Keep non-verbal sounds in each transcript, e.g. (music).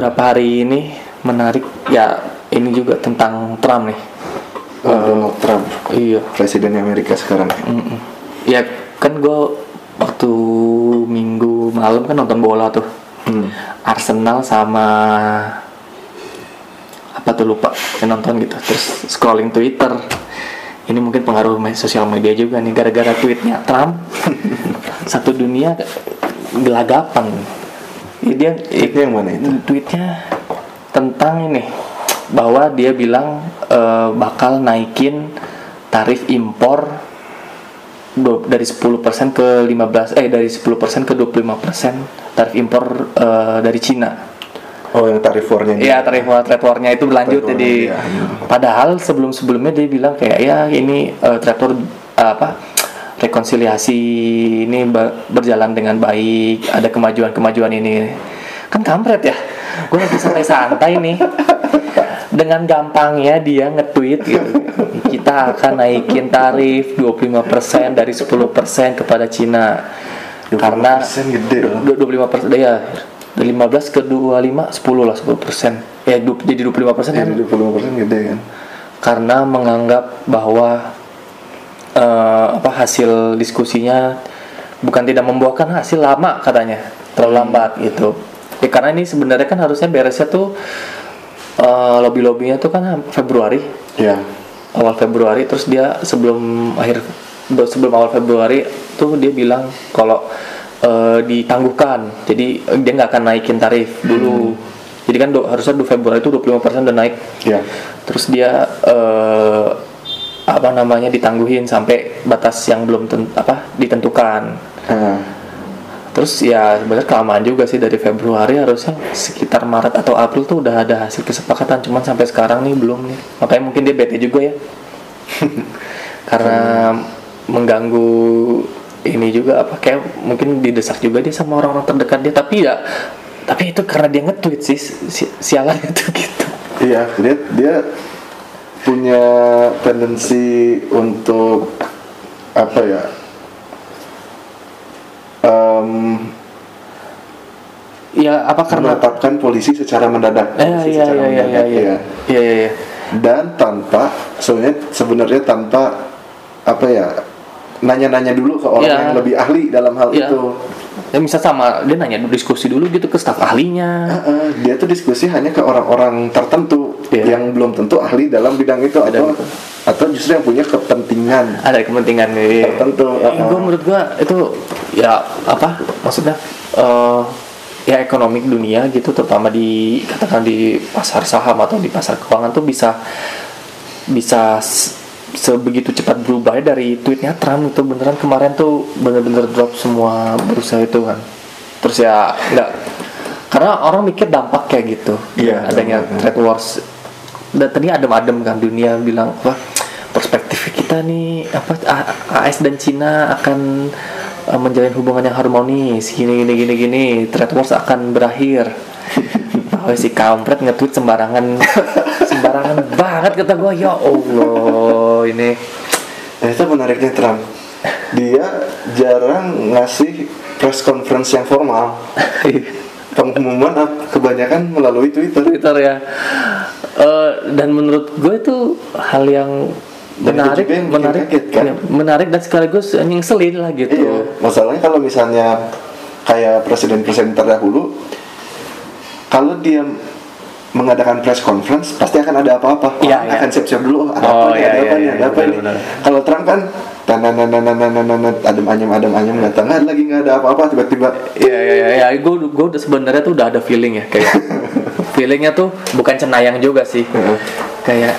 beberapa hari ini menarik ya ini juga tentang Trump nih. Oh, Donald Trump, Iya. presiden Amerika sekarang. Mm-mm. Ya kan gue waktu minggu malam kan nonton bola tuh. Hmm. Arsenal sama apa tuh lupa saya nonton gitu terus scrolling Twitter ini mungkin pengaruh sosial media juga nih gara-gara tweetnya Trump (laughs) satu dunia gelagapan Ya, dia Tweetnya yang mana itu? tweetnya tentang ini bahwa dia bilang eh, bakal naikin tarif impor dari 10% ke 15 eh dari 10% ke 25% tarif impor eh, dari Cina. Oh, yang tarif warnya Iya tarif war trade war-nya itu berlanjut Trade jadi war-nya, padahal sebelum sebelumnya dia bilang kayak ya ini eh, trade war eh, apa rekonsiliasi ini berjalan dengan baik. Ada kemajuan-kemajuan ini. Kan kampret ya? Gue lagi santai-santai nih. Dengan gampangnya dia nge-tweet gitu. Kita akan naikin tarif 25% dari 10% kepada Cina. Karena 25% gede loh. Du- 25 persen ya dari 15 ke 25 10 lah 10 persen. Ya du- jadi 25 persen Iya, kan 20% gede kan. karena menganggap bahwa eh, apa hasil diskusinya bukan tidak membuahkan hasil lama katanya. Terlalu lambat gitu. Ya karena ini sebenarnya kan harusnya beresnya tuh eh, lobby-lobbynya tuh kan Februari. Iya. awal Februari terus dia sebelum akhir sebelum awal Februari tuh dia bilang kalau eh, ditangguhkan. Jadi dia nggak akan naikin tarif dulu. Jadi kan do- harusnya di Februari itu 25% udah naik. Iya. terus dia apa namanya ditangguhin sampai batas yang belum ten- apa ditentukan. Nah, terus ya sebenarnya kelamaan juga sih dari Februari harusnya sekitar Maret atau April tuh udah ada hasil kesepakatan cuman sampai sekarang nih belum nih. Makanya mungkin dia bete juga ya. (laughs) Karena mengganggu ini juga apa kayak mungkin didesak juga dia sama orang-orang terdekat dia. Tapi ya tapi itu karena dia nge-tweet sih si- sialan itu gitu. Iya, dia dia punya tendensi untuk apa ya? em, ya apa karena menetapkan polisi secara mendadak. eh Polisi iya secara iya iya iya mendadak, iya ya. iya iya iya. Dan tanpa sebenarnya sebenarnya tanpa apa ya? Nanya-nanya dulu ke orang Iya. yang lebih ahli dalam hal Iya. itu. Ya misal sama dia nanya diskusi dulu gitu ke staf ahlinya. Heeh, dia tuh diskusi hanya ke orang-orang tertentu Iya. yang belum tentu ahli dalam bidang itu Bidang atau itu. atau justru yang punya kepentingan Ada kepentingan nih. Tertentu, Ya, uh-uh. gua menurut gua itu ya apa maksudnya eh ya ekonomi dunia gitu terutama di katakan di pasar saham atau di pasar keuangan tuh bisa bisa sebegitu cepat berubah ya dari tweetnya Trump itu beneran kemarin tuh bener-bener drop semua berusaha itu kan. Terus ya nggak karena orang mikir dampak kayak gitu. Iya, adanya dampaknya. trade wars. Dan tadi adem-adem kan dunia bilang wah perspektif kita nih apa AS dan Cina akan uh, menjalin hubungan yang harmonis. Gini gini gini gini. Trade wars akan berakhir bahwa si kampret nge-tweet sembarangan. (laughs) Sembarangan banget kata gue ya Allah ini. Nah itu menariknya Trump. Dia jarang ngasih press conference yang formal. (laughs) Pengumuman kebanyakan melalui Twitter. Twitter ya. Eh, dan menurut gue itu hal yang Dan menarik yang menarik kaget, kan? ya, menarik dan sekaligus nyeselin lah gitu. Iya Masalahnya kalau misalnya Kayak presiden-presiden terdahulu kalau dia mengadakan press conference pasti akan ada apa-apa. Iya, ya. akan siap-siap dulu. Ah, oh, ada oh, apa ya, Ada iya, apa nih? Ada apa nih? Kalau Trump kan adem ayam adem ayam nggak tahu lagi nggak ada apa-apa tiba-tiba iya iya iya ya. gue gue sebenarnya tuh udah ada feeling ya kayak feelingnya tuh bukan cenayang juga sih kayak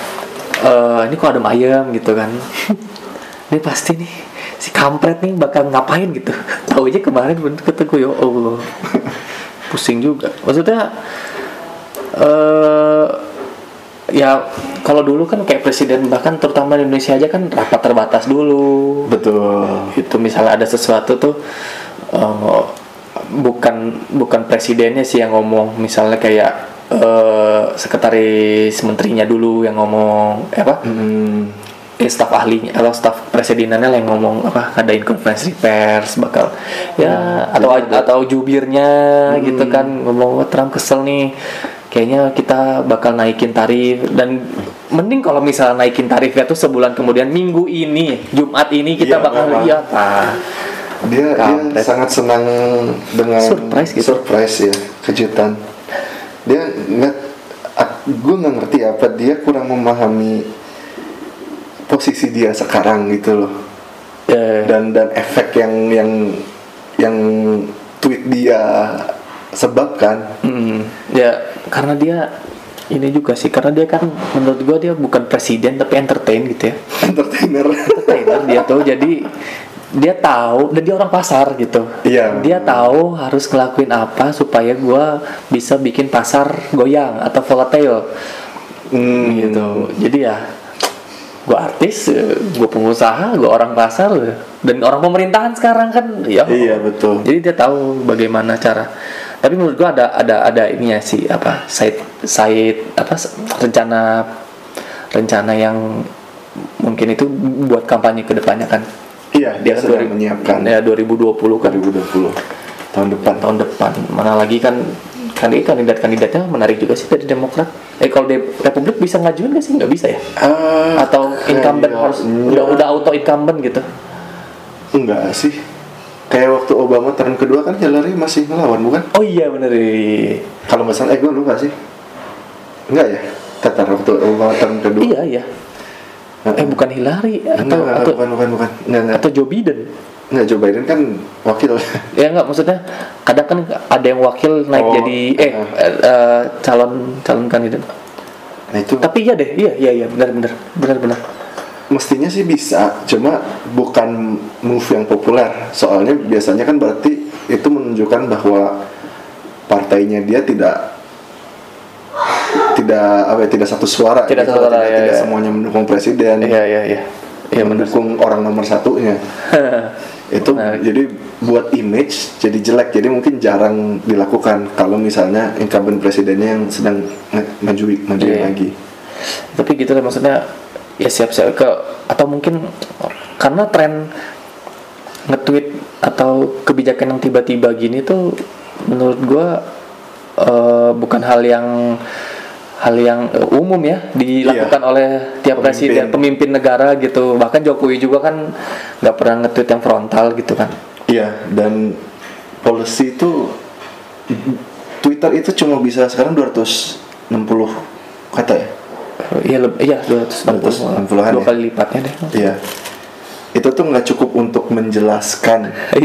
uh, ini kok adem ayam gitu kan ini pasti nih si kampret nih bakal ngapain gitu tahu aja kemarin bentuk ketemu ya allah pusing juga, maksudnya eh ya kalau dulu kan kayak presiden bahkan terutama di Indonesia aja kan rapat terbatas dulu. Betul. Itu misalnya ada sesuatu tuh eh, bukan bukan presidennya sih yang ngomong. Misalnya kayak eh, sekretaris menterinya dulu yang ngomong eh, apa? Hmm, eh, staf ahlinya atau staf presidenannya lah yang ngomong apa ngadain konferensi pers bakal ya atau atau jubirnya gitu kan ngomong "Wah, Trump kesel nih kayaknya kita bakal naikin tarif. Dan mending kalau misalnya naikin tarifnya tuh sebulan kemudian minggu ini Jumat ini kita Iya, bakal iya Pak. dia dia sangat senang dengan Surprise gitu. surprise ya kejutan. Dia nggak gue nggak ngerti apa dia kurang memahami posisi dia sekarang gitu loh. Eh, dan dan efek yang yang yang tweet dia sebabkan hmm, ya karena dia ini juga sih karena dia kan menurut gua dia bukan presiden tapi entertain gitu ya. Entertainer. Entertainer dia tuh jadi dia tahu dan dia orang pasar gitu. Iya. dia tahu harus ngelakuin apa supaya gua bisa bikin pasar goyang atau volatile. Hmm, gitu. Jadi ya gue artis gue pengusaha gue orang pasar dan orang pemerintahan sekarang kan ya. Iya, betul. jadi dia tahu bagaimana cara. Tapi menurut gue ada ada ada ininya sih apa side side apa rencana rencana yang mungkin itu buat kampanye ke depannya kan? Iya dia kan sedang 2000 menyiapkan. ya 2020 kan? 2020 tahun depan. Tahun depan. Mana lagi kan kandidat kandidat kandidatnya menarik juga sih dari Demokrat. Eh kalau di Republik bisa ngajuin nggak sih? Nggak bisa ya? Ah, atau incumbent kayak- harus udah udah auto incumbent gitu? Enggak sih. Kayak waktu Obama term kedua kan Hillary masih ngelawan bukan? Oh iya bener. Kalau nggak salah eh gue lupa sih. Enggak ya? Tatar waktu Obama term kedua. Iya iya. Eh bukan Hillary atau enggak, atau bukan bukan bukan. Enggak enggak. atau Joe Biden enggak Joe Biden kan wakil ya enggak maksudnya kadang kan ada yang wakil naik Oh, jadi eh uh. eh, calon calon kandidat nah itu tapi iya deh iya iya iya benar benar benar benar mestinya sih bisa cuma bukan move yang populer soalnya biasanya kan berarti itu menunjukkan bahwa partainya dia tidak tidak apa ya, tidak satu suara Tidak gitu. satu suara, tidak, ya, tidak ya. semuanya mendukung presiden iya iya iya benar mendukung orang nomor satunya (laughs) itu Menarik. jadi buat image jadi jelek jadi mungkin jarang dilakukan kalau misalnya incumbent presidennya yang sedang maju maju Iya. lagi tapi gitu lah maksudnya ya siap-siap ke atau mungkin karena tren nge-tweet atau kebijakan yang tiba-tiba gini tuh menurut gua eh, bukan hal yang hal yang eh, umum ya dilakukan oleh tiap Pemimpin. presiden pemimpin negara gitu bahkan Jokowi juga kan nggak pernah nge-tweet yang frontal gitu kan Iya, dan policy itu Twitter itu cuma bisa sekarang 260 kata ya. Iya lebih iya 260 260-an dua ya? kali lipatnya deh Iya. Itu tuh nggak cukup untuk menjelaskan (laughs)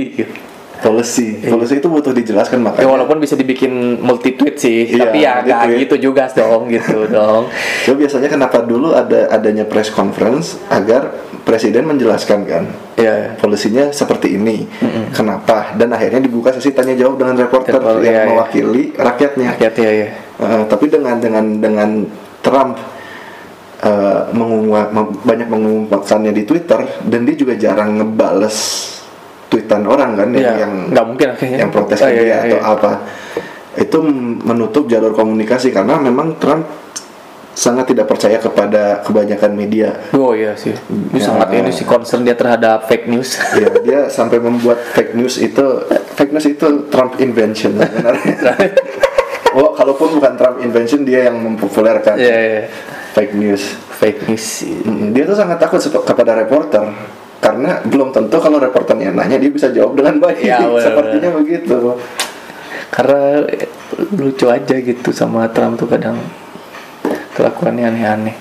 Iya. policy. Policy itu butuh dijelaskan Ya makanya. walaupun bisa dibikin multi tweet sih, Iya, tapi ya nggak gitu juga dong, (laughs) gitu dong. Ya, biasanya kenapa dulu ada adanya press conference agar presiden menjelaskan kan Iya. polisinya seperti ini. Kenapa? Dan akhirnya dibuka sesi tanya jawab dengan reporter Reporter, yang iya, iya. mewakili rakyatnya. Hati-hati ya, ya. Uh, tapi dengan dengan dengan Trump uh, mengumum- mem- banyak mengumumkannya di Twitter dan dia juga jarang ngebales tweetan orang kan yang Iya, yang, nggak mungkin akhirnya. yang protes Oh, ke iya, iya, atau iya. apa itu menutup jalur komunikasi karena memang Trump sangat tidak percaya kepada kebanyakan media Oh iya sih, ini Ya. sangat ini sih concern dia terhadap fake news. (laughs) ya dia sampai membuat fake news itu fake news itu Trump invention sebenarnya (laughs) oh kalaupun bukan Trump invention dia yang mempopulerkan Iya, iya. fake news fake news. dia tuh sangat takut kepada reporter karena belum tentu kalau reporternya nanya dia bisa jawab dengan baik. (laughs) Ya, benar, sepertinya begitu. Karena eh, lucu aja gitu sama Trump tuh kadang kelakuannya aneh-aneh.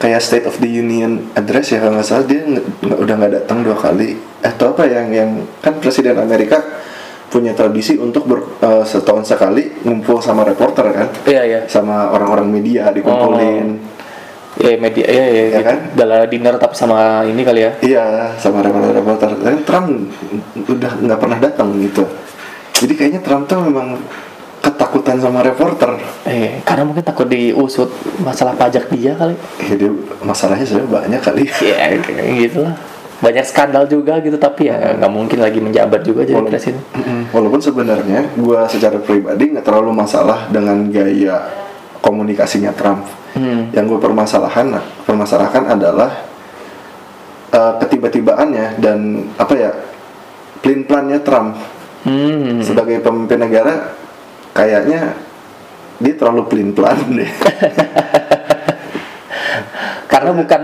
kayak State of the Union address ya kalau nggak salah dia nge- udah nggak datang dua kali. Atau apa yang yang kan presiden Amerika punya tradisi untuk ber, eh, setahun sekali ngumpul sama reporter kan? Iya iya. sama orang-orang media dikumpulin Ya media ya ya, Ya kan? Gala dinner tapi sama ini kali ya. Iya, sama reporter-reporter. Dan Trump udah nggak pernah datang gitu. Jadi kayaknya Trump tuh memang ketakutan sama reporter. Eh, karena mungkin takut diusut masalah pajak dia kali. Ya dia masalahnya sebenarnya banyak kali. (laughs) ya kayak gitu lah banyak skandal juga gitu tapi ya nggak mungkin lagi menjabat juga jadi Walaupun- presiden. Walaupun sebenarnya gua secara pribadi nggak terlalu masalah dengan gaya komunikasinya Trump. Hmm. Yang gue permasalahan permasalahkan adalah eh, ketiba-tibaannya dan apa ya plan plannya Trump hmm. sebagai pemimpin negara kayaknya dia terlalu pelin pelan deh (laughs) Karena bukan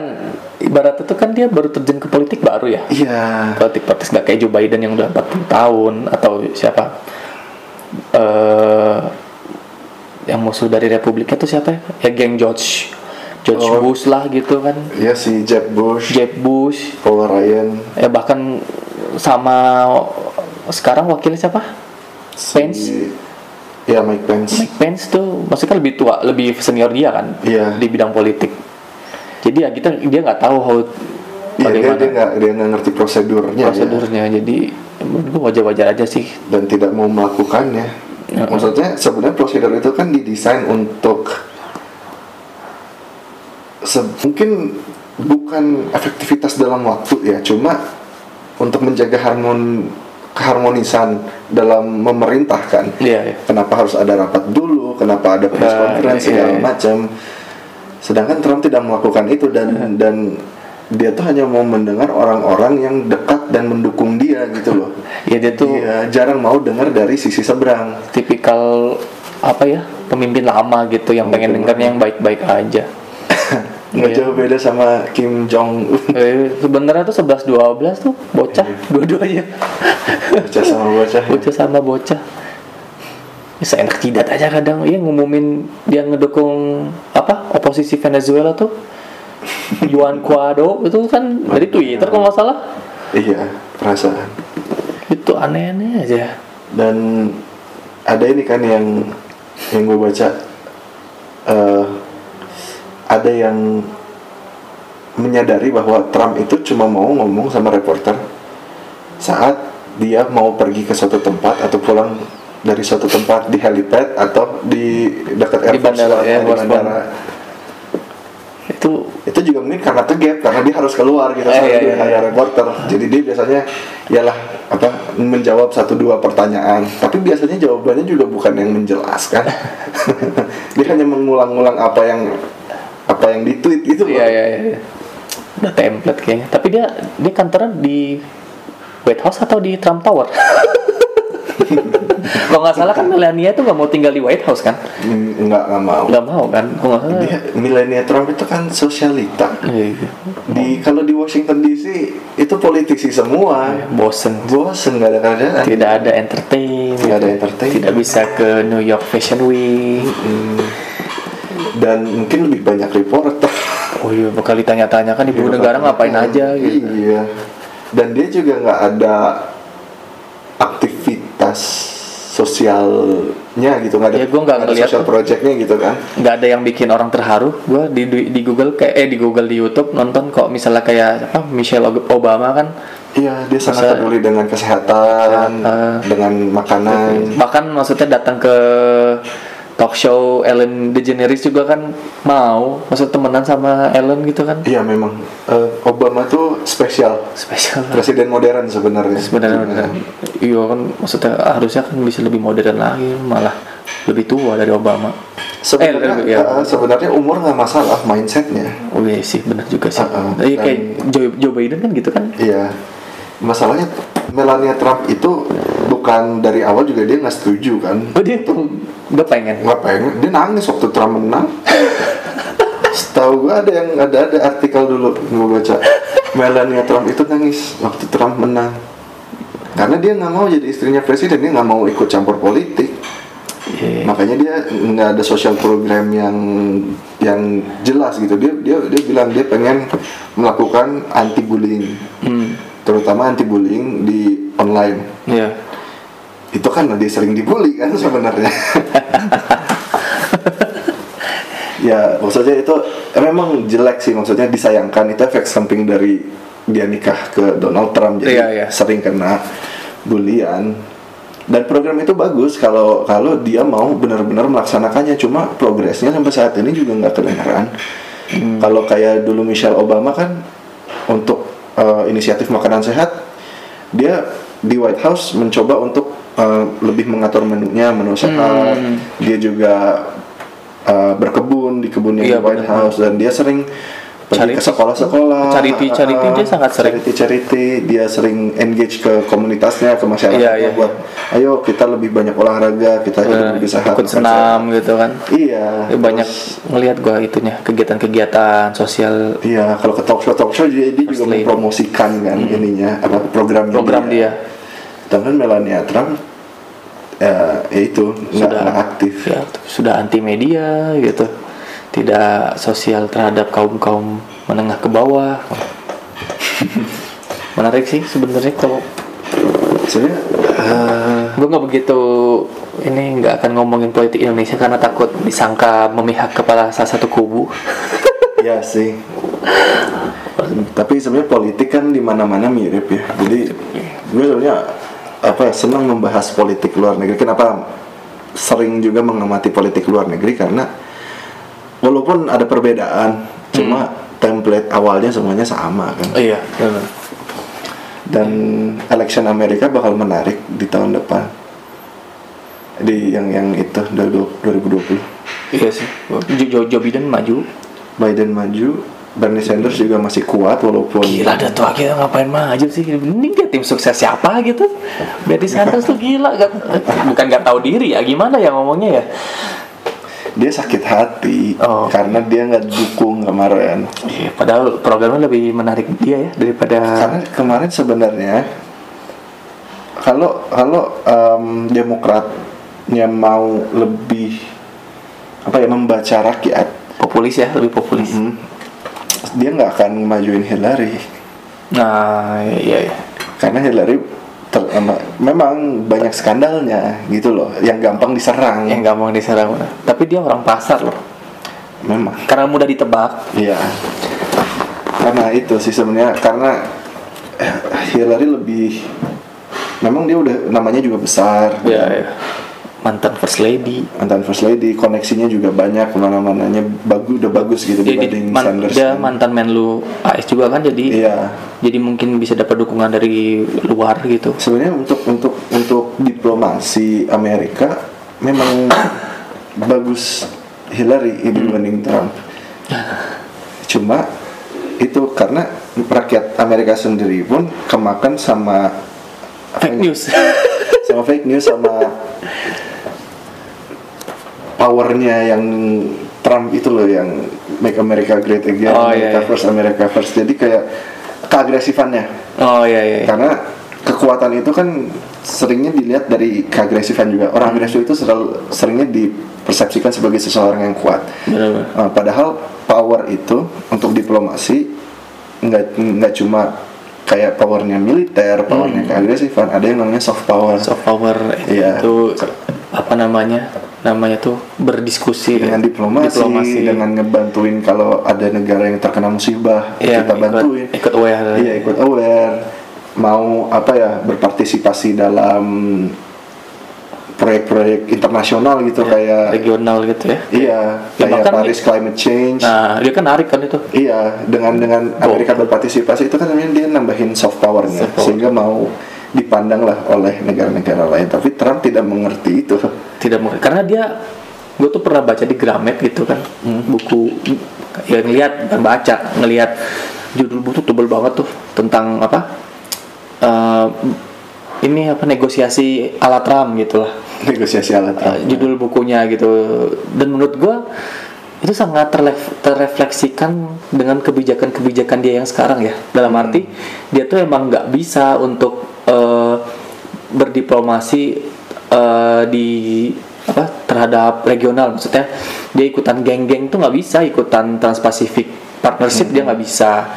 ibarat itu kan dia baru terjun ke politik baru ya. iya Politik praktis nggak kayak Joe Biden yang udah 40 tahun atau siapa yang musuh dari Republiknya tuh siapa ya? Ya geng George George Oh. Bush lah gitu kan. Iya si Jeb Bush Jeb Bush Paul Ryan ya bahkan sama sekarang wakilnya siapa? si, Pence. ya Mike Pence Mike Pence tuh maksudnya lebih tua, lebih senior dia kan Iya. di bidang politik. Jadi ya kita dia nggak tahu how Iya dia dia nggak dia nggak ngerti prosedurnya ya. prosedurnya. Jadi menurut gua wajar-wajar aja sih. dan tidak mau melakukannya. Ya. Maksudnya sebenarnya prosedur itu kan didesain untuk se- mungkin bukan efektivitas dalam waktu ya, cuma untuk menjaga harmon keharmonisan dalam memerintah kan. Iya. iya. Kenapa harus ada rapat dulu? Kenapa ada press Ya, conference iya, segala iya. macam? Sedangkan Trump tidak melakukan itu dan Iya. dan dia tuh hanya mau mendengar orang-orang yang dekat dan mendukung dia gitu loh. Ya dia tuh Iya, jarang mau dengar dari sisi seberang. tipikal apa ya pemimpin lama gitu yang pengen denger yang baik-baik aja. (laughs) Nggak Iya. jauh beda sama Kim Jong Un. Eh, sebenarnya tuh 11 12 tuh bocah Iya. dua-duanya. Bocah sama bocah. bocah sama bocah. Ya, seenak jidat aja kadang iya ngumumin dia ngedukung apa oposisi Venezuela tuh Juan Guaido itu kan dari Twitter kalau nggak salah Iya, perasaan. itu aneh-aneh aja Dan ada ini kan yang yang gue baca eh, ada yang menyadari bahwa Trump itu cuma mau ngomong sama reporter saat dia mau pergi ke suatu tempat atau pulang dari suatu tempat di helipad atau di dekat Di Air Force bandara, One, Air di Force One. bandara. itu mungkin karena ke gap karena dia harus keluar gitu. Eh, iya, iya, iya. reporter. Jadi dia biasanya ialah apa menjawab satu dua pertanyaan. Tapi biasanya jawabannya juga bukan yang menjelaskan. (laughs) Dia hanya mengulang-ulang apa yang apa yang di tweet itu iya iya iya udah template kayaknya. Tapi dia dia kantornya di White House atau di Trump Tower (laughs) kalau nggak salah kan Melania itu nggak mau tinggal di White House kan? Mm, nggak nggak mau. Nggak mau kan? Kalau nggak salah. Dia milenial Trump itu kan sosialita. Iya, di kalau di Washington DC itu politisi semua. Bosen. Bosen nggak ada kerjaan tidak ada entertain. Tidak ada entertain. tidak bisa ke New York Fashion Week. Hmm. dan mungkin lebih banyak reporter. Oh iya bakal ditanya-tanya kan ibu negara ngapain aja gitu. Iya. Dan dia juga nggak ada sosialnya gitu nggak ada, Ya, gua nggak ada ngeliat social projectnya gitu kan. nggak ada yang bikin orang terharu gua di, di di Google kayak eh di Google di YouTube nonton kok misalnya kayak apa Michelle Obama kan Iya, dia sangat Masa- peduli dengan kesehatan, Kesehatan. dengan makanan. bahkan maksudnya datang ke talk show Ellen DeGeneres juga kan mau maksud temenan sama Ellen gitu kan Iya memang Eh, Obama tuh spesial, spesial presiden modern sebenarnya. sebenarnya beneran. iya kan maksudnya harusnya kan bisa lebih modern lagi malah lebih tua dari Obama Sebenarnya, Eh, iya. eh, sebenarnya umur nggak masalah mindsetnya. oh iya sih benar juga sih Uh-uh. Iya, kayak Joe, Joe Biden kan gitu kan Iya. Masalahnya Melania Trump itu bukan dari awal juga dia nggak setuju kan. oh dia tuh nggak pengen? Nggak pengen. Dia nangis waktu Trump menang. Setahu gue ada yang ada ada artikel dulu gue baca. Melania Trump itu nangis waktu Trump menang. Karena dia nggak mau jadi istrinya presiden dia nggak mau ikut campur politik. Iya. makanya dia nggak ada sosial program yang yang jelas gitu. Dia dia dia bilang dia pengen melakukan anti bullying hmm. terutama anti bullying di online. Iya. Itu kan dia sering dibully kan sebenarnya. (laughs) Ya maksudnya itu eh, memang jelek sih maksudnya disayangkan. Itu efek samping dari dia nikah ke Donald Trump jadi Iya, iya. sering kena bulian dan program itu bagus kalau kalau dia mau benar-benar melaksanakannya. Cuma progresnya sampai saat ini juga nggak kedengaran Hmm. kalau kayak dulu Michelle Obama kan untuk eh, inisiatif makanan sehat dia di White House mencoba untuk lebih mengatur menunya menu sehat dia juga eh, berkebun di kebun yang Iya, di White. House dan dia sering pergi ke sekolah-sekolah. Charity- charity ah, dia sangat sering. charity charity. Dia sering engage ke komunitasnya ke masyarakatnya Iya, iya, buat ayo kita lebih banyak olahraga kita hidup Nah, lebih sehat. ikut senam gitu kan. Iya Ya, banyak terus- ngelihat gua itunya kegiatan-kegiatan sosial. Iya kalau ke talk show talk show dia, dia juga mempromosikan kan ininya apa program Hmm. program dia Sedangkan Melania Trump ya, ya itu sudah nggak aktif. ya sudah anti media gitu. Tidak sosial terhadap kaum kaum menengah ke bawah. (laughs) Menarik sih sebenarnya kalau sebenarnya eh, gue nggak begitu ini nggak akan ngomongin politik Indonesia karena takut disangka memihak kepala salah satu kubu. (laughs) Ya sih. Tapi sebenarnya politik kan di mana-mana mirip ya. Jadi gue sebenarnya apa senang membahas politik luar negeri. Kenapa sering juga mengamati politik luar negeri? Karena walaupun ada perbedaan cuma template awalnya semuanya sama kan? Iya. Dan election Amerika bakal menarik di tahun depan. Di yang yang itu 2020 iya sih. Joe, Joe Biden maju. Biden maju Bernie Sanders juga masih kuat walaupun Gila dah tuh akhirnya ngapain maju sih? Ini dia tim sukses siapa gitu? Bernie Sanders tuh gila gak, Bukan gak tahu diri ya Gimana ya ngomongnya ya? Dia sakit hati Oh. karena dia nggak dukung kemarin. Iya, Padahal programnya lebih menarik dia ya Daripada karena kemarin sebenarnya kalau kalau em, demokratnya mau lebih apa ya membaca rakyat. Populis ya Lebih populis. Mm, dia nggak akan majuin Hillary Nah iya, iya. karena Hillary ter- em- memang banyak skandalnya gitu loh yang gampang diserang Yang gampang diserang Tapi dia orang pasar loh memang Karena mudah ditebak Iya. Karena itu sih sebenarnya karena eh, Hillary lebih memang dia udah namanya juga besar. Iya, iya. Mantan first lady Mantan first lady, koneksinya juga banyak ke mana-mananya bagus udah bagus gitu dia, dibanding man- Sanders. dia mantan Menlu AS juga kan jadi Iya. jadi mungkin bisa dapat dukungan dari luar gitu Sebenarnya untuk untuk untuk diplomasi Amerika memang (coughs) bagus Hillary Hmm. dibanding Trump. (laughs) Cuma itu karena rakyat Amerika sendiri pun kemakan sama fake news (laughs) sama fake news sama (laughs) powernya yang Trump itu loh yang make America great again, Oh, America iya, iya. first, America first. Jadi kayak keagresifannya. oh iya iya. Karena kekuatan itu kan seringnya dilihat dari keagresifan juga. Orang agresif itu selalu seringnya dipersepsikan sebagai seseorang yang kuat. Benar-benar. Nah, padahal power itu untuk diplomasi nggak nggak cuma kayak powernya militer, powernya keagresifan, ada yang namanya soft power. soft power Iya. itu apa namanya namanya tuh berdiskusi dengan ya. diplomasi, dengan ngebantuin kalau ada negara yang terkena musibah Iya, kita ikut- bantuin. ikut aware. Iya ikut aware. Mau apa ya berpartisipasi dalam proyek-proyek internasional gitu kayak regional gitu ya. Iya Ya, kayak bahkan Paris Climate Change. Nah dia kan narik kan itu. Iya dengan dengan Amerika berpartisipasi itu kan namanya dia nambahin soft powernya. Soft power. sehingga mau dipandang lah oleh negara-negara lain. Tapi Trump tidak mengerti itu. Tidak mungkin karena dia gue tuh pernah baca di Gramet gitu kan. Hmm. buku ya ngelihat bukan baca ngelihat judul buku tuh tebel banget tuh tentang apa eh, ini apa negosiasi ala Trump gitu lah negosiasi alat uh, judul bukunya gitu. Dan menurut gua itu sangat terlef- terrefleksikan dengan kebijakan-kebijakan dia yang sekarang ya. Dalam arti dia tuh emang nggak bisa untuk uh, berdiplomasi uh, di apa terhadap regional. Maksudnya dia ikutan geng-geng tuh nggak bisa ikutan Trans-Pacific Partnership dia nggak bisa.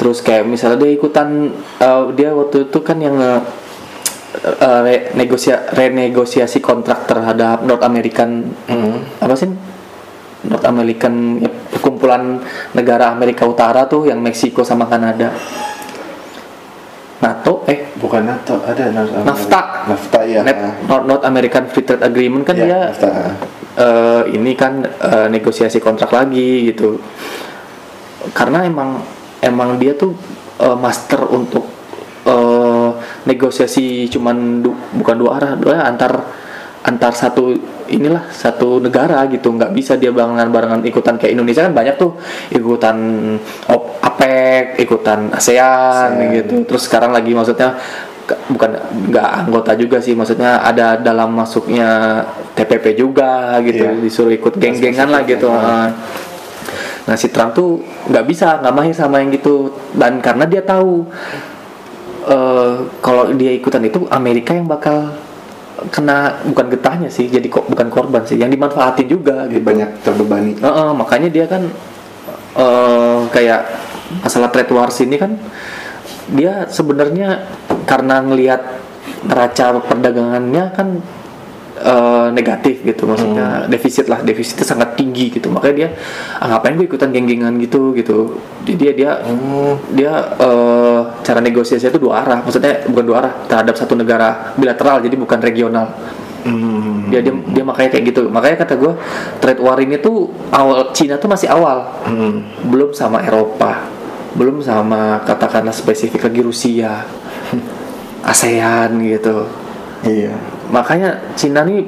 Terus kayak misalnya dia ikutan uh, dia waktu itu kan yang uh, uh, re- negosia- renegosiasi kontrak terhadap North American apa sih North American ya, perkumpulan negara Amerika Utara tuh yang Meksiko sama Kanada. NATO eh? Bukan NATO ada North America. NAFTA. NAFTA ya Net- North, North American Free Trade Agreement kan Ya, dia NAFTA. eh, ini kan eh, negosiasi kontrak lagi gitu. Karena emang emang dia tuh eh, master untuk eh, negosiasi cuman du- bukan dua arah dua antar antar satu inilah satu negara gitu nggak bisa dia barengan barengan ikutan kayak Indonesia kan banyak tuh ikutan op- APEC ikutan ASEAN ASEAN. gitu terus sekarang lagi maksudnya bukan nggak anggota juga sih maksudnya ada dalam masuknya TPP juga gitu Iya. disuruh ikut geng-gengan lah gitu Iya. nah si Trump tuh nggak bisa nggak mahir sama yang gitu dan karena dia tahu eh, kalau dia ikutan itu Amerika yang bakal kena bukan getahnya sih jadi kok bukan korban sih yang dimanfaatin juga Jadi gitu. Banyak terbebani. Heeh, makanya dia kan eh kayak masalah trade wars ini kan dia sebenarnya karena ngelihat neraca perdagangannya kan eh, negatif gitu maksudnya defisit lah defisitnya sangat tinggi gitu. Makanya dia ah, ngapain gue ikutan geng-gengan gitu gitu. Jadi dia dia dia eh, cara negosiasinya itu dua arah. Maksudnya bukan dua arah terhadap satu negara bilateral jadi bukan regional. Hmm. dia dia dia makanya kayak gitu. Makanya kata gue trade war ini tuh awal Cina tuh masih awal. Hmm. belum sama Eropa. Belum sama katakanlah spesifik lagi Rusia. (laughs) ASEAN gitu. Iya makanya Cina nih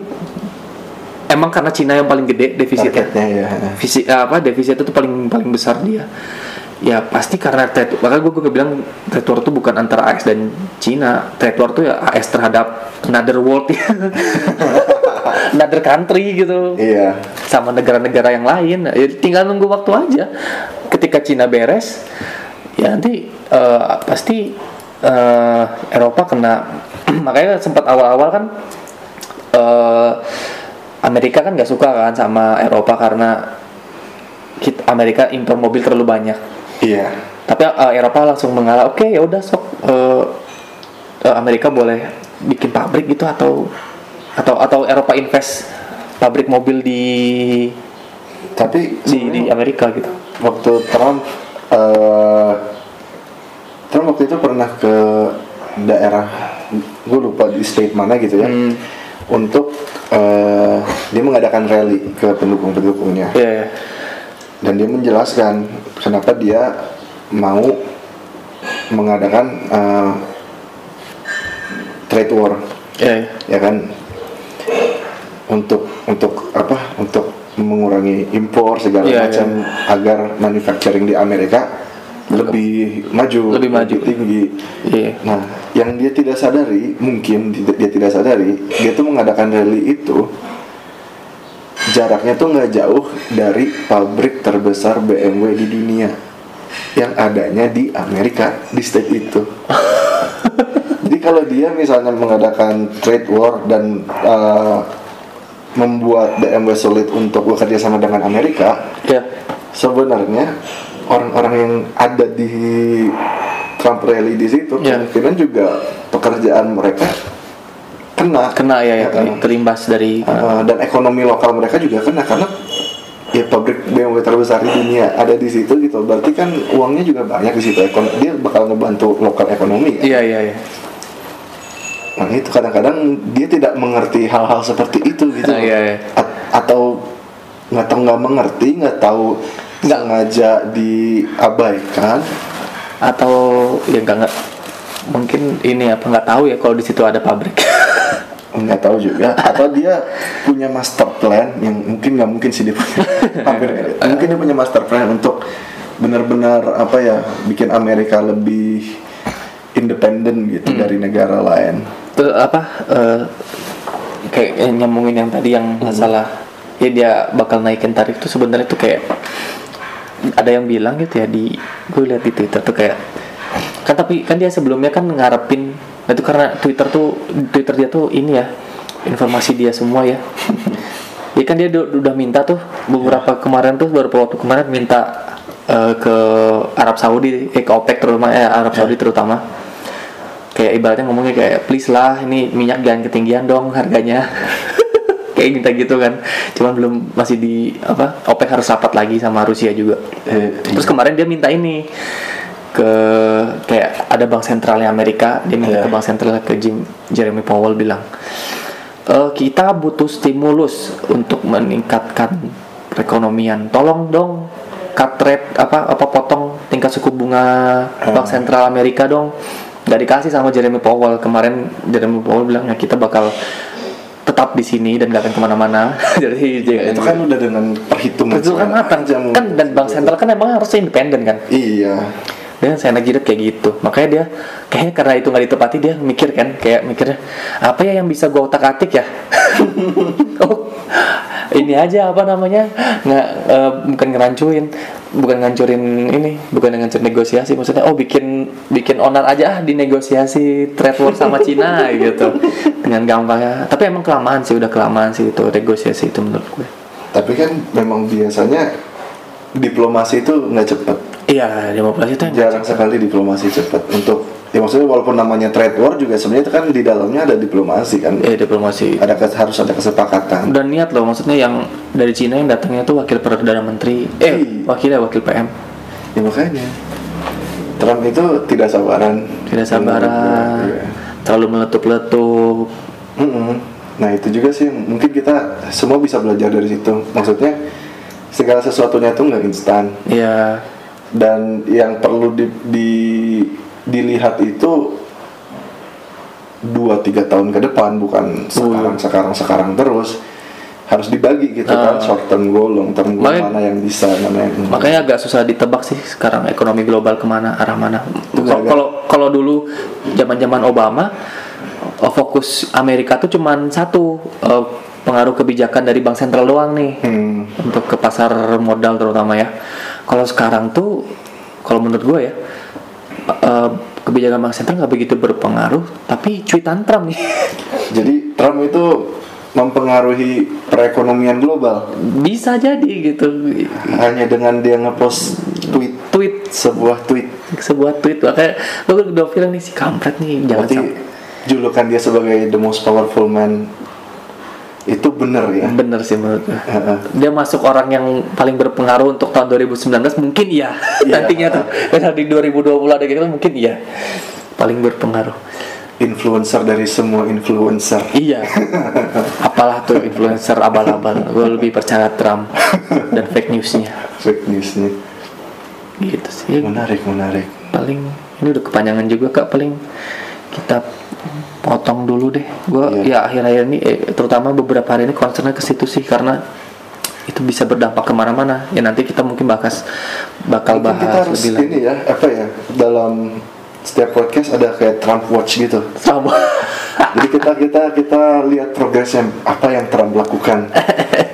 emang karena Cina yang paling gede defisitnya ya? Visi, apa defisit itu paling paling besar dia. Ya pasti karena trade makanya gue gue bilang trade war itu bukan antara AS dan Cina. Trade war itu ya AS terhadap another world ya. (laughs) Another country gitu. Iya. Sama negara-negara yang lain. Ya, tinggal nunggu waktu aja. Ketika Cina beres ya nanti eh, pasti eh, Eropa kena (clears throat) makanya sempat awal-awal kan eh, Amerika kan nggak suka kan sama Eropa karena kita, Amerika impor mobil terlalu banyak. Iya. Tapi eh, Eropa langsung mengalah oke ya udah sok eh, eh, Amerika boleh bikin pabrik gitu atau atau atau Eropa invest pabrik mobil di tapi di, di Amerika gitu. waktu Trump eh, Trump waktu itu pernah ke daerah gue lupa di state mana gitu ya Hmm. untuk eh, dia mengadakan rally ke pendukung-pendukungnya ya ya. dan dia menjelaskan kenapa dia mau mengadakan eh, trade war ya, ya. ya kan untuk untuk apa untuk mengurangi impor segala Iya, macam agar manufacturing di Amerika lebih maju Lebih maju. tinggi Iya. nah yang dia tidak sadari mungkin dia, tidak sadari dia tuh mengadakan rally itu jaraknya tuh nggak jauh dari pabrik terbesar BMW di dunia yang adanya di Amerika di state itu (laughs) jadi kalau dia misalnya mengadakan trade war dan uh, membuat BMW sulit untuk bekerja sama dengan Amerika, ya sebenarnya orang-orang yang ada di Trump rally di situ Ya. kemungkinan juga pekerjaan mereka kena kena ya, ya, kan? terimbas dari Uh, dan ekonomi lokal mereka juga kena karena ya pabrik BMW terbesar di dunia ada di situ gitu berarti kan uangnya juga banyak di situ Ekon- dia bakal ngebantu lokal ekonomi kan? iya iya iya Nah itu kadang-kadang dia tidak mengerti hal-hal seperti itu gitu. Ah, iya, iya. A- atau nggak tahu nggak mengerti, nggak tahu nggak sengaja diabaikan. atau ya nggak nggak mungkin ini apa nggak tahu ya kalau di situ ada pabrik. (laughs) Nggak tahu juga. Atau dia punya master plan yang mungkin nggak mungkin sih dia punya (laughs) hampir mungkin dia punya master plan untuk benar-benar apa ya bikin Amerika lebih independen gitu dari negara lain. Terus apa eh, kayak nyambungin yang tadi yang masalah ya dia bakal naikin tarif tuh sebenarnya tuh kayak ada yang bilang gitu ya di gue lihat di Twitter tuh kayak kan tapi kan dia sebelumnya kan ngarepin nah itu karena Twitter tuh Twitter dia tuh ini ya informasi dia semua ya. Dia (laughs) kan dia udah minta tuh beberapa kemarin tuh beberapa waktu kemarin minta eh, ke Arab Saudi eh ke OPEC terutama eh Arab Saudi terutama. Kayak ibaratnya ngomongnya kayak please lah ini minyak jangan ketinggian dong harganya (laughs) kayak minta gitu kan. Cuman belum masih di apa OPEC harus rapat lagi sama Rusia juga. Eh, terus kemarin dia minta ini ke kayak ada bank sentralnya Amerika dia minta Iya. ke bank sentral ke Jim Jeremy Powell bilang "Eh, kita butuh stimulus untuk meningkatkan perekonomian. Tolong dong cut rate apa apa potong tingkat suku bunga bank sentral Amerika dong. Nggak dikasih sama Jeremy Powell. Kemarin Jeremy Powell bilang ya kita bakal tetap di sini dan gak akan ke mana-mana. (laughs) Jadi Ya, itu kan udah dengan perhitungan itu kan segala matang kan dan bank sentral kan emang harusnya independen kan? Iya dan saya Giret kayak gitu. Makanya dia kayaknya karena itu nggak ditepati dia mikir kan kayak mikirnya apa ya yang bisa gua otak atik ya? (laughs) Oh ini aja apa namanya? Nggak eh, bukan ngerancuin bukan ngancurin ini bukan ngancurin negosiasi maksudnya oh bikin bikin onar aja ah di negosiasi trade war sama Cina (laughs) gitu. Dengan gampangnya. Tapi emang kelamaan sih udah kelamaan sih itu negosiasi itu menurut gue. Tapi kan memang biasanya diplomasi itu nggak cepat iya demokrasi itu jarang sekali diplomasi cepat. Untuk ya maksudnya walaupun namanya trade war juga sebenarnya kan di dalamnya ada diplomasi kan? Eh diplomasi. Ada harus ada kesepakatan. Dan niat loh maksudnya yang dari Cina yang datangnya tuh wakil perdana menteri. Eh Iya. wakilnya wakil PM ya makanya. Trump itu tidak sabaran. Tidak sabaran. Iya. terlalu meletup-letup. Mm-mm. Nah itu juga sih mungkin kita semua bisa belajar dari situ. Maksudnya segala sesuatunya itu nggak instan. Ya dan yang perlu di, di- dilihat itu dua tiga tahun ke depan bukan sekarang sekarang sekarang terus. Harus dibagi gitu kan short term goal long term goal Makanya- mana yang bisa mana yang makanya agak susah ditebak sih sekarang ekonomi global ke mana arah mana. Kalau- kalau dulu zaman-zaman Obama eh, fokus Amerika tuh cuman satu eh, pengaruh kebijakan dari bank sentral doang nih. Hmm, untuk ke pasar modal terutama ya. Kalau sekarang tuh, kalau menurut gue ya, eh, kebijakan bank sentral nggak begitu berpengaruh, tapi cuitan Trump nih. (laughs) Jadi Trump itu mempengaruhi perekonomian global? Bisa jadi gitu. hanya dengan dia ngepost tweet. Tweet. Sebuah tweet. Sebuah tweet. Makanya lo udah bilang nih si kampret nih jangan Berarti julukan dia sebagai the most powerful man itu bener ya. bener sih menurut gue. Heeh. Dia masuk orang yang paling berpengaruh untuk tahun 2019 mungkin iya. Iya. Nantinya tuh kalau di 2020 ada gitu mungkin iya. Paling berpengaruh. Influencer dari semua influencer. Iya. (laughs) Apalah tuh influencer abal-abal. Gue lebih percaya Trump dan fake newsnya. Fake newsnya. Gitu sih. Menarik, menarik. Paling ini udah kepanjangan juga kak. Paling kita potong dulu deh. Gue ya akhir-akhir ini, eh, terutama beberapa hari ini concernnya ke situ sih karena itu bisa berdampak ke mana-mana. Ya nanti kita mungkin bahas bakal Mungkin kita bahas harus lebih ini ya, apa ya, dalam setiap podcast ada kayak Trump Watch gitu. Sama. (laughs) Jadi kita kita kita lihat progresnya apa yang Trump lakukan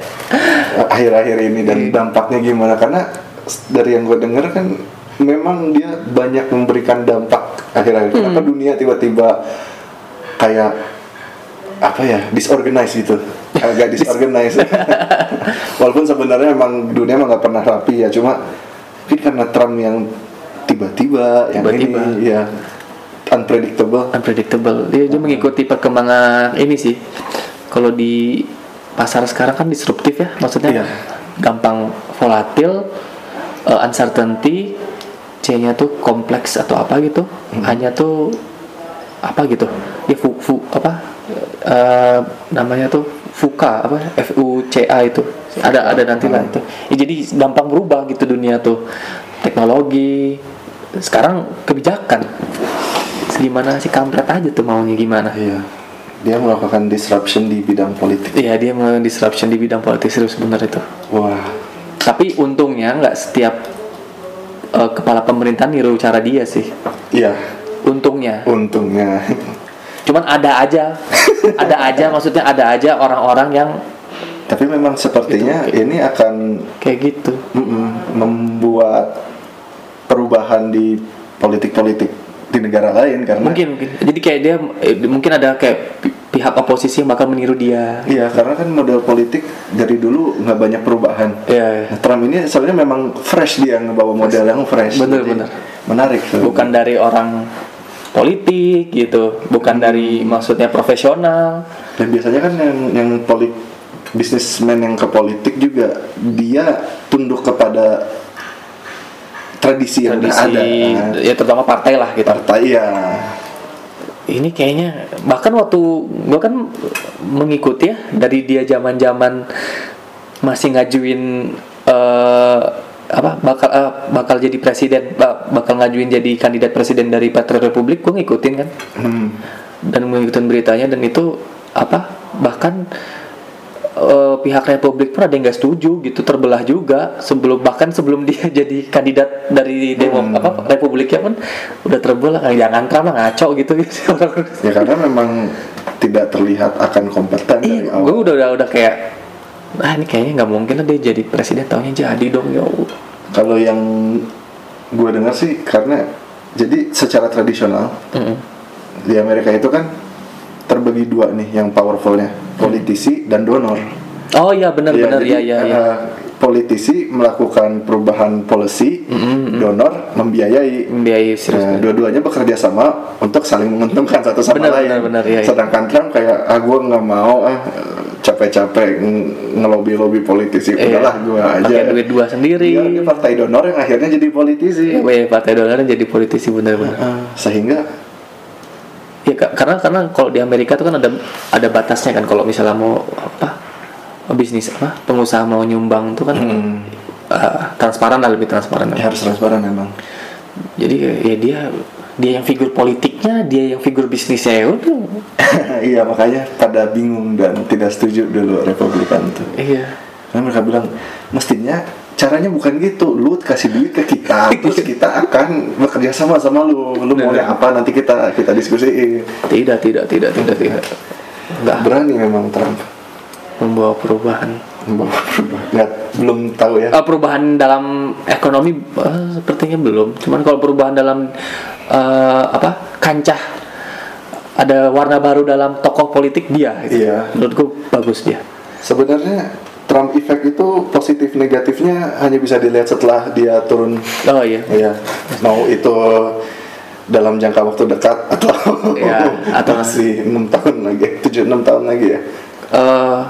(laughs) akhir-akhir ini dan dampaknya gimana karena dari yang gue denger kan memang dia banyak memberikan dampak akhir-akhir kenapa dunia tiba-tiba kayak apa ya disorganized gitu. Agak disorganized (laughs) walaupun sebenarnya emang dunia emang nggak pernah rapi ya cuma mungkin karena Trump yang tiba-tiba yang Tiba-tiba. ini ya unpredictable. Unpredictable dia, dia mengikuti perkembangan ini sih. Kalau di pasar sekarang kan disruptif ya maksudnya Iya. gampang volatil uh, uncertainty C-nya tuh kompleks atau apa gitu. Hanya tuh apa gitu ya fu, fu apa uh, namanya tuh FUCA apa F U C A itu ada ada nanti lah itu ya, jadi gampang berubah gitu dunia tuh teknologi sekarang kebijakan gimana sih kampret aja tuh maunya gimana Iya. Dia melakukan disruption di bidang politik. Iya dia melakukan disruption di bidang politik serius bener itu. Wah. Tapi untungnya nggak setiap eh, kepala pemerintahan niru cara dia sih. Iya. Untungnya. Untungnya. Cuman ada aja, ada aja maksudnya ada aja orang-orang yang Tapi memang sepertinya ini akan kayak gitu. membuat perubahan di politik-politik di negara lain karena Mungkin mungkin. Jadi kayak dia eh, mungkin ada kayak pi- pihak oposisi yang bakal meniru dia. Iya, karena kan model politik dari dulu nggak banyak perubahan. Iya. Nah, Trump ini sebenarnya memang fresh dia ngebawa model yang fresh. Bener, Jadi, bener. Menarik. Bukan dari orang politik gitu, bukan dari maksudnya profesional. Dan biasanya kan yang yang polit bisnismen yang ke politik juga dia tunduk kepada tradisi yang udah ada. Tradisi, ya terutama partai lah gitu. Partai ya. ini kayaknya bahkan waktu gua kan mengikuti ya dari dia zaman zaman masih ngajuin eh, apa bakal eh, bakal jadi presiden ba- bakal ngajuin jadi kandidat presiden dari Partai Republik gue ngikutin kan Hmm. dan mengikutin beritanya dan itu apa bahkan eh, pihak Republik pun ada yang nggak setuju gitu terbelah juga sebelum bahkan sebelum dia (laughs) jadi kandidat dari demo Hmm. apa Republiknya pun udah terbelah kayak jangan Trump lah ngaco gitu ya karena memang tidak terlihat akan kompeten dari Iya, awal gue udah udah udah kayak ah ini kayaknya nggak mungkin lah dia jadi presiden tahunnya jadi dong ya Allah. kalau yang gue dengar sih karena jadi secara tradisional Mm-mm. di Amerika itu kan terbagi dua nih yang powerfulnya politisi dan donor Oh iya benar-benar ya ya ya. eh, politisi melakukan perubahan policy donor membiayai Membiayai serius. Nah, dua-duanya bekerja sama untuk saling menguntungkan satu sama Benar, lain. benar, benar, iya, iya. Sedangkan Trump kayak ah gue nggak mau ah capek-capek ng- ngelobi-lobi politisi. Iya. Udahlah gue aja. Pakai duit dua sendiri. Iya, dia partai donor yang akhirnya jadi politisi. Iya, iya, partai donor jadi politisi benar-benar. Ah, sehingga Ya ka- karena karena kalau di Amerika itu kan ada ada batasnya kan kalau misalnya mau apa bisnis apa pengusaha mau nyumbang tuh kan Hmm. eh, transparan lah lebih transparan. ya harus transparan memang. Jadi ya dia dia yang figur politiknya, dia yang figur bisnisnya ya udah. (laughs) iya makanya pada bingung dan tidak setuju dulu Republikan tuh. Iya. Karena mereka bilang mestinya caranya bukan gitu, lu kasih duit ke kita, terus kita akan bekerja sama sama lu. Lu maunya apa nanti kita kita diskusiin. Tidak, tidak, tidak, tidak, tidak. Enggak Berani memang Trump. membawa perubahan. Nggak, belum tahu ya. Eh, perubahan dalam ekonomi eh, sepertinya belum. Cuman kalau perubahan dalam eh, apa kancah ada warna baru dalam tokoh politik dia. gitu. Iya. Menurutku bagus dia. Sebenarnya Trump effect itu positif negatifnya hanya bisa dilihat setelah dia turun. Oh iya. Iya, mau itu dalam jangka waktu dekat atau Iya, atau- (laughs) masih enam tahun lagi, tujuh enam tahun lagi ya. Eh,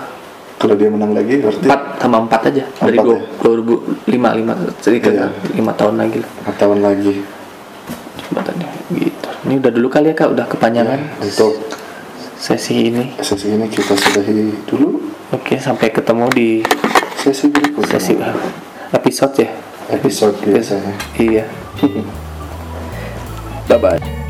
Kalau dia menang lagi berarti empat tambah empat aja dari Empat dua ya? dua ribu lima lima sedikit Iya. lima tahun lagi lah empat tahun lagi. jabatannya gitu. Ini udah dulu kali ya kak udah kepanjangan Untuk sesi ini. sesi ini kita sudahi dulu. Oke sampai ketemu di Sesi berikutnya. sesi episode ya. episode biasanya. Iya. (laughs) bye bye.